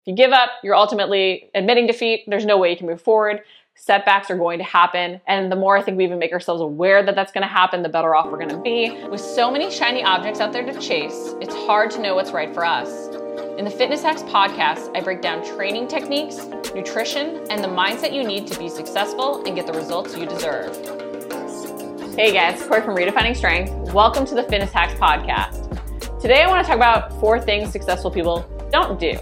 If you give up, you're ultimately admitting defeat. There's no way you can move forward. Setbacks are going to happen. And the more I think we even make ourselves aware that that's going to happen, the better off we're going to be. With so many shiny objects out there to chase, it's hard to know what's right for us. In the Fitness Hacks podcast, I break down training techniques, nutrition, and the mindset you need to be successful and get the results you deserve. Hey guys, Corey from Redefining Strength. Welcome to the Fitness Hacks podcast. Today I want to talk about four things successful people don't do.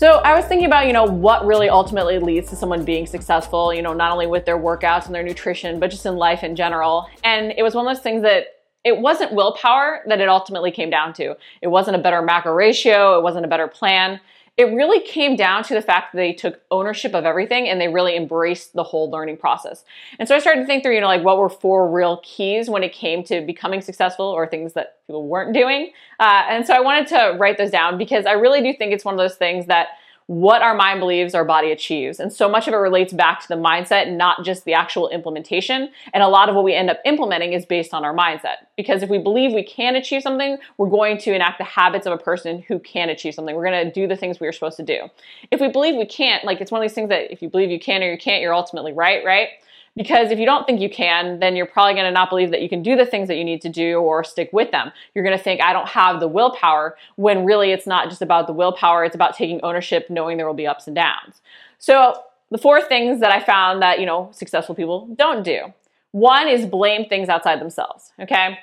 So I was thinking about, you know, what really ultimately leads to someone being successful, you know, not only with their workouts and their nutrition, but just in life in general. And it was one of those things that it wasn't willpower that it ultimately came down to. It wasn't a better macro ratio, it wasn't a better plan it really came down to the fact that they took ownership of everything and they really embraced the whole learning process. And so I started to think through, you know, like what were four real keys when it came to becoming successful or things that people weren't doing. Uh, and so I wanted to write those down because I really do think it's one of those things that what our mind believes our body achieves. And so much of it relates back to the mindset, not just the actual implementation. And a lot of what we end up implementing is based on our mindset. Because if we believe we can achieve something, we're going to enact the habits of a person who can achieve something. We're going to do the things we are supposed to do. If we believe we can't, like it's one of these things that if you believe you can or you can't, you're ultimately right, right? Because if you don't think you can, then you're probably going to not believe that you can do the things that you need to do or stick with them. You're going to think, I don't have the willpower, when really it's not just about the willpower, it's about taking ownership, knowing there will be ups and downs. So, the four things that I found that, you know, successful people don't do. One is blame things outside themselves, okay?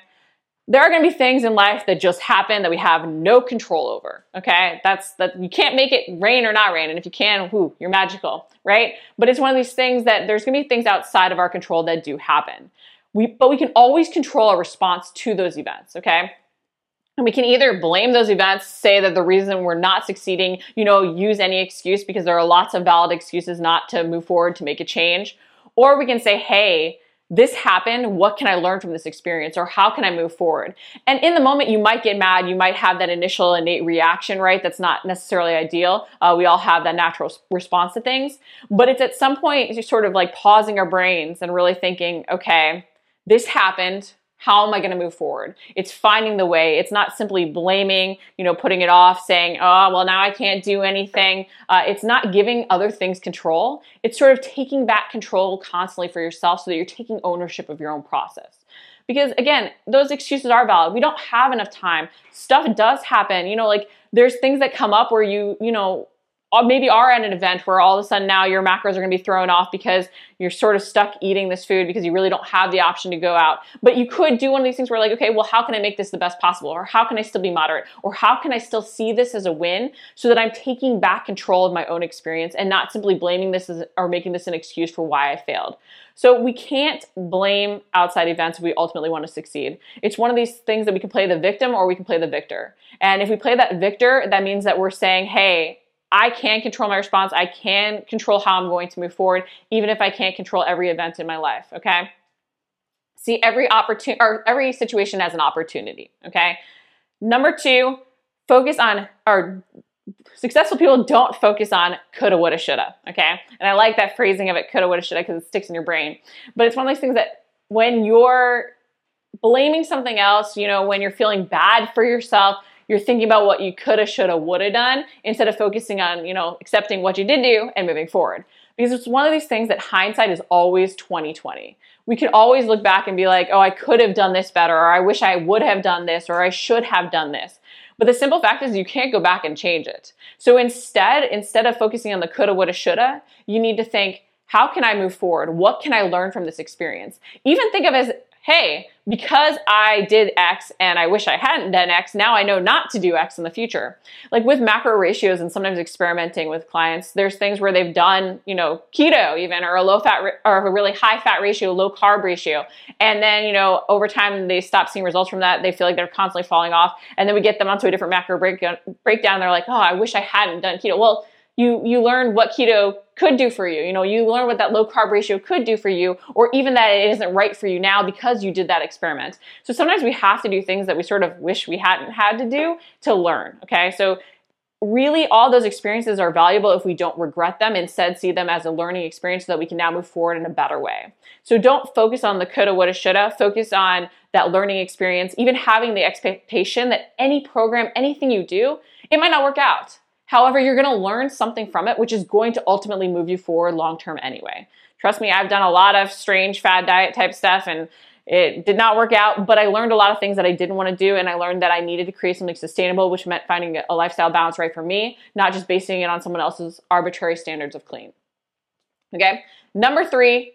There are going to be things in life that just happen that we have no control over. Okay, that's that you can't make it rain or not rain, and if you can, whoo, you're magical, right? But it's one of these things that there's going to be things outside of our control that do happen. We, but we can always control our response to those events. Okay. And we can either blame those events, say that the reason we're not succeeding, you know, use any excuse because there are lots of valid excuses not to move forward to make a change. Or we can say, hey, this happened. What can I learn from this experience? Or how can I move forward? And in the moment, you might get mad. You might have that initial innate reaction, right? That's not necessarily ideal. Uh, we all have that natural response to things. But it's at some point, you're sort of like pausing our brains and really thinking, okay, this happened how am I going to move forward? It's finding the way. It's not simply blaming, you know, putting it off, saying, oh, well, now I can't do anything. Uh, it's not giving other things control. It's sort of taking back control constantly for yourself so that you're taking ownership of your own process. Because again, those excuses are valid. We don't have enough time. Stuff does happen. You know, like there's things that come up where you, you know, Uh, maybe are at an event where all of a sudden now your macros are going to be thrown off because you're sort of stuck eating this food because you really don't have the option to go out. But you could do one of these things where like, okay, well, how can I make this the best possible? Or how can I still be moderate? Or how can I still see this as a win so that I'm taking back control of my own experience and not simply blaming this as, or making this an excuse for why I failed. So we can't blame outside events if we ultimately want to succeed. It's one of these things that we can play the victim or we can play the victor. And if we play that victor, that means that we're saying, hey, I can control my response. I can control how I'm going to move forward, even if I can't control every event in my life. Okay. See every opportunity or every situation as an opportunity. Okay. Number two, focus on or successful people don't focus on coulda, woulda, shoulda. Okay. And I like that phrasing of it, coulda, woulda, shoulda, because it sticks in your brain. But it's one of those things that when you're blaming something else, you know, when you're feeling bad for yourself, you're thinking about what you coulda, shoulda, woulda done instead of focusing on, you know, accepting what you did do and moving forward. Because it's one of these things that hindsight is always 2020. We can always look back and be like, oh, I could have done this better, or I wish I would have done this, or I should have done this. But the simple fact is you can't go back and change it. So instead, instead of focusing on the coulda, woulda, shoulda, you need to think, how can I move forward? What can I learn from this experience? Even think of as hey, because I did X and I wish I hadn't done X, now I know not to do X in the future. Like with macro ratios and sometimes experimenting with clients, there's things where they've done, you know, keto even or a low fat or a really high fat ratio, low carb ratio. And then, you know, over time they stop seeing results from that. They feel like they're constantly falling off. And then we get them onto a different macro breakdown. breakdown. They're like, oh, I wish I hadn't done keto. Well, you you learn what keto could do for you. You know, you learn what that low carb ratio could do for you, or even that it isn't right for you now because you did that experiment. So sometimes we have to do things that we sort of wish we hadn't had to do to learn. Okay, so really all those experiences are valuable if we don't regret them instead see them as a learning experience so that we can now move forward in a better way so don't focus on the coulda woulda shoulda focus on that learning experience even having the expectation that any program anything you do it might not work out However, you're going to learn something from it, which is going to ultimately move you forward long term anyway. Trust me, I've done a lot of strange fad diet type stuff and it did not work out, but I learned a lot of things that I didn't want to do, and I learned that I needed to create something sustainable, which meant finding a lifestyle balance right for me, not just basing it on someone else's arbitrary standards of clean. Okay, number three,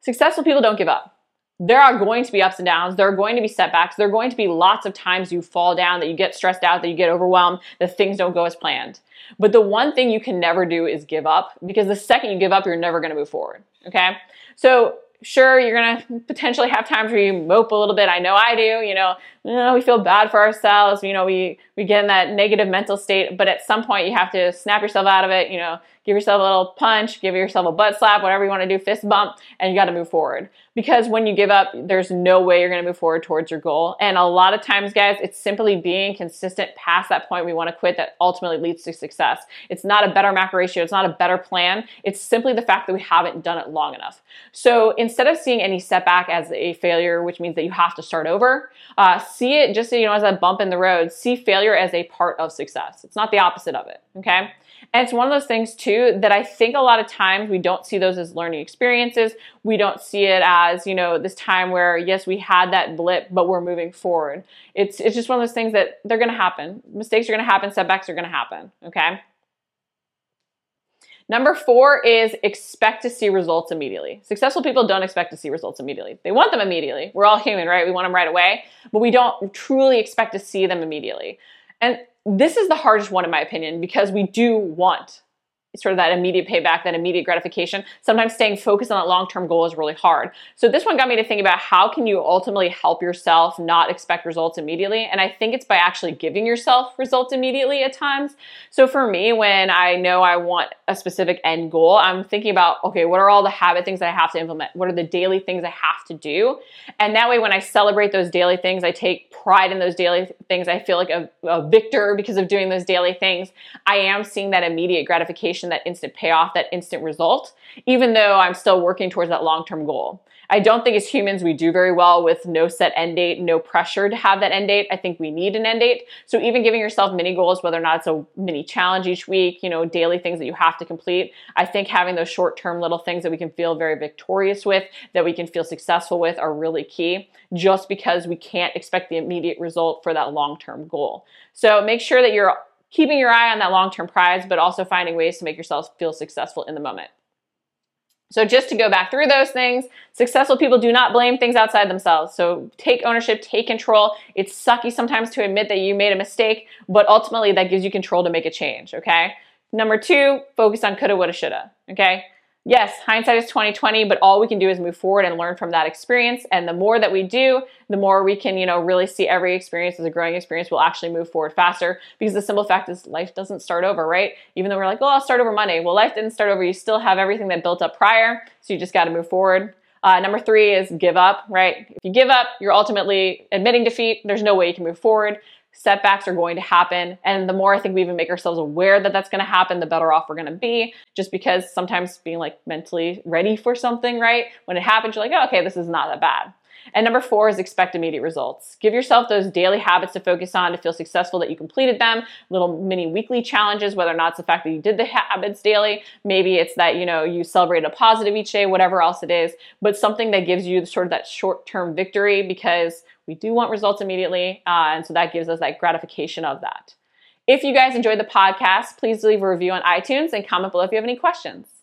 successful people don't give up. There are going to be ups and downs. There are going to be setbacks. There are going to be lots of times you fall down, that you get stressed out, that you get overwhelmed, that things don't go as planned. But the one thing you can never do is give up because the second you give up, you're never going to move forward. Okay. So sure you're going to potentially have times where you mope a little bit i know i do you know, know we feel bad for ourselves you know we we get in that negative mental state but at some point you have to snap yourself out of it you know give yourself a little punch give yourself a butt slap whatever you want to do fist bump and you got to move forward because when you give up there's no way you're going to move forward towards your goal. And a lot of times guys it's simply being consistent past that point we want to quit that ultimately leads to success. It's not a better macro ratio. It's not a better plan. It's simply the fact that we haven't done it long enough. So instead of seeing any setback as a failure which means that you have to start over uh, see it just you know as a bump in the road. See failure as a part of success. It's not the opposite of it okay? And it's one of those things too that I think a lot of times we don't see those as learning experiences. We don't see it as, you know, this time where yes, we had that blip, but we're moving forward. It's it's just one of those things that they're going to happen. Mistakes are going to happen, setbacks are going to happen, okay? Number four is expect to see results immediately. Successful people don't expect to see results immediately. They want them immediately. We're all human, right? We want them right away, but we don't truly expect to see them immediately. And this is the hardest one in my opinion because we do want sort of that immediate payback, that immediate gratification. Sometimes staying focused on that long-term goal is really hard. So this one got me to think about how can you ultimately help yourself not expect results immediately? And I think it's by actually giving yourself results immediately at times. So for me, when I know I want a specific end goal, I'm thinking about, okay, what are all the habit things that I have to implement? What are the daily things I have to do? And that way, when I celebrate those daily things, I take pride in those daily things. I feel like a, a victor because of doing those daily things. I am seeing that immediate gratification that instant payoff, that instant result, even though I'm still working towards that long term goal. I don't think as humans we do very well with no set end date, no pressure to have that end date. I think we need an end date. So even giving yourself mini goals, whether or not it's a mini challenge each week, you know, daily things that you have to complete, I think having those short term little things that we can feel very victorious with, that we can feel successful with are really key just because we can't expect the immediate result for that long term goal. So make sure that you're keeping your eye on that long term prize, but also finding ways to make yourself feel successful in the moment. So, just to go back through those things, successful people do not blame things outside themselves. So, take ownership, take control. It's sucky sometimes to admit that you made a mistake, but ultimately that gives you control to make a change, okay? Number two, focus on coulda, woulda, shoulda, okay? Yes, hindsight is 2020, but all we can do is move forward and learn from that experience. And the more that we do, the more we can, you know, really see every experience as a growing experience. We'll actually move forward faster because the simple fact is life doesn't start over, right? Even though we're like, oh, I'll start over Monday. Well, life didn't start over. You still have everything that built up prior. So you just got to move forward. Uh, number three is give up, right? If you give up, you're ultimately admitting defeat. There's no way you can move forward setbacks are going to happen. And the more I think we even make ourselves aware that that's going to happen, the better off we're going to be. Just because sometimes being like mentally ready for something, right? When it happens, you're like, oh, okay, this is not that bad. And number four is expect immediate results. Give yourself those daily habits to focus on to feel successful that you completed them, little mini weekly challenges, whether or not it's the fact that you did the habits daily, maybe it's that, you know, you celebrate a positive each day, whatever else it is, but something that gives you sort of that short-term victory because we do want results immediately, uh, and so that gives us that gratification of that. If you guys enjoyed the podcast, please leave a review on iTunes and comment below if you have any questions.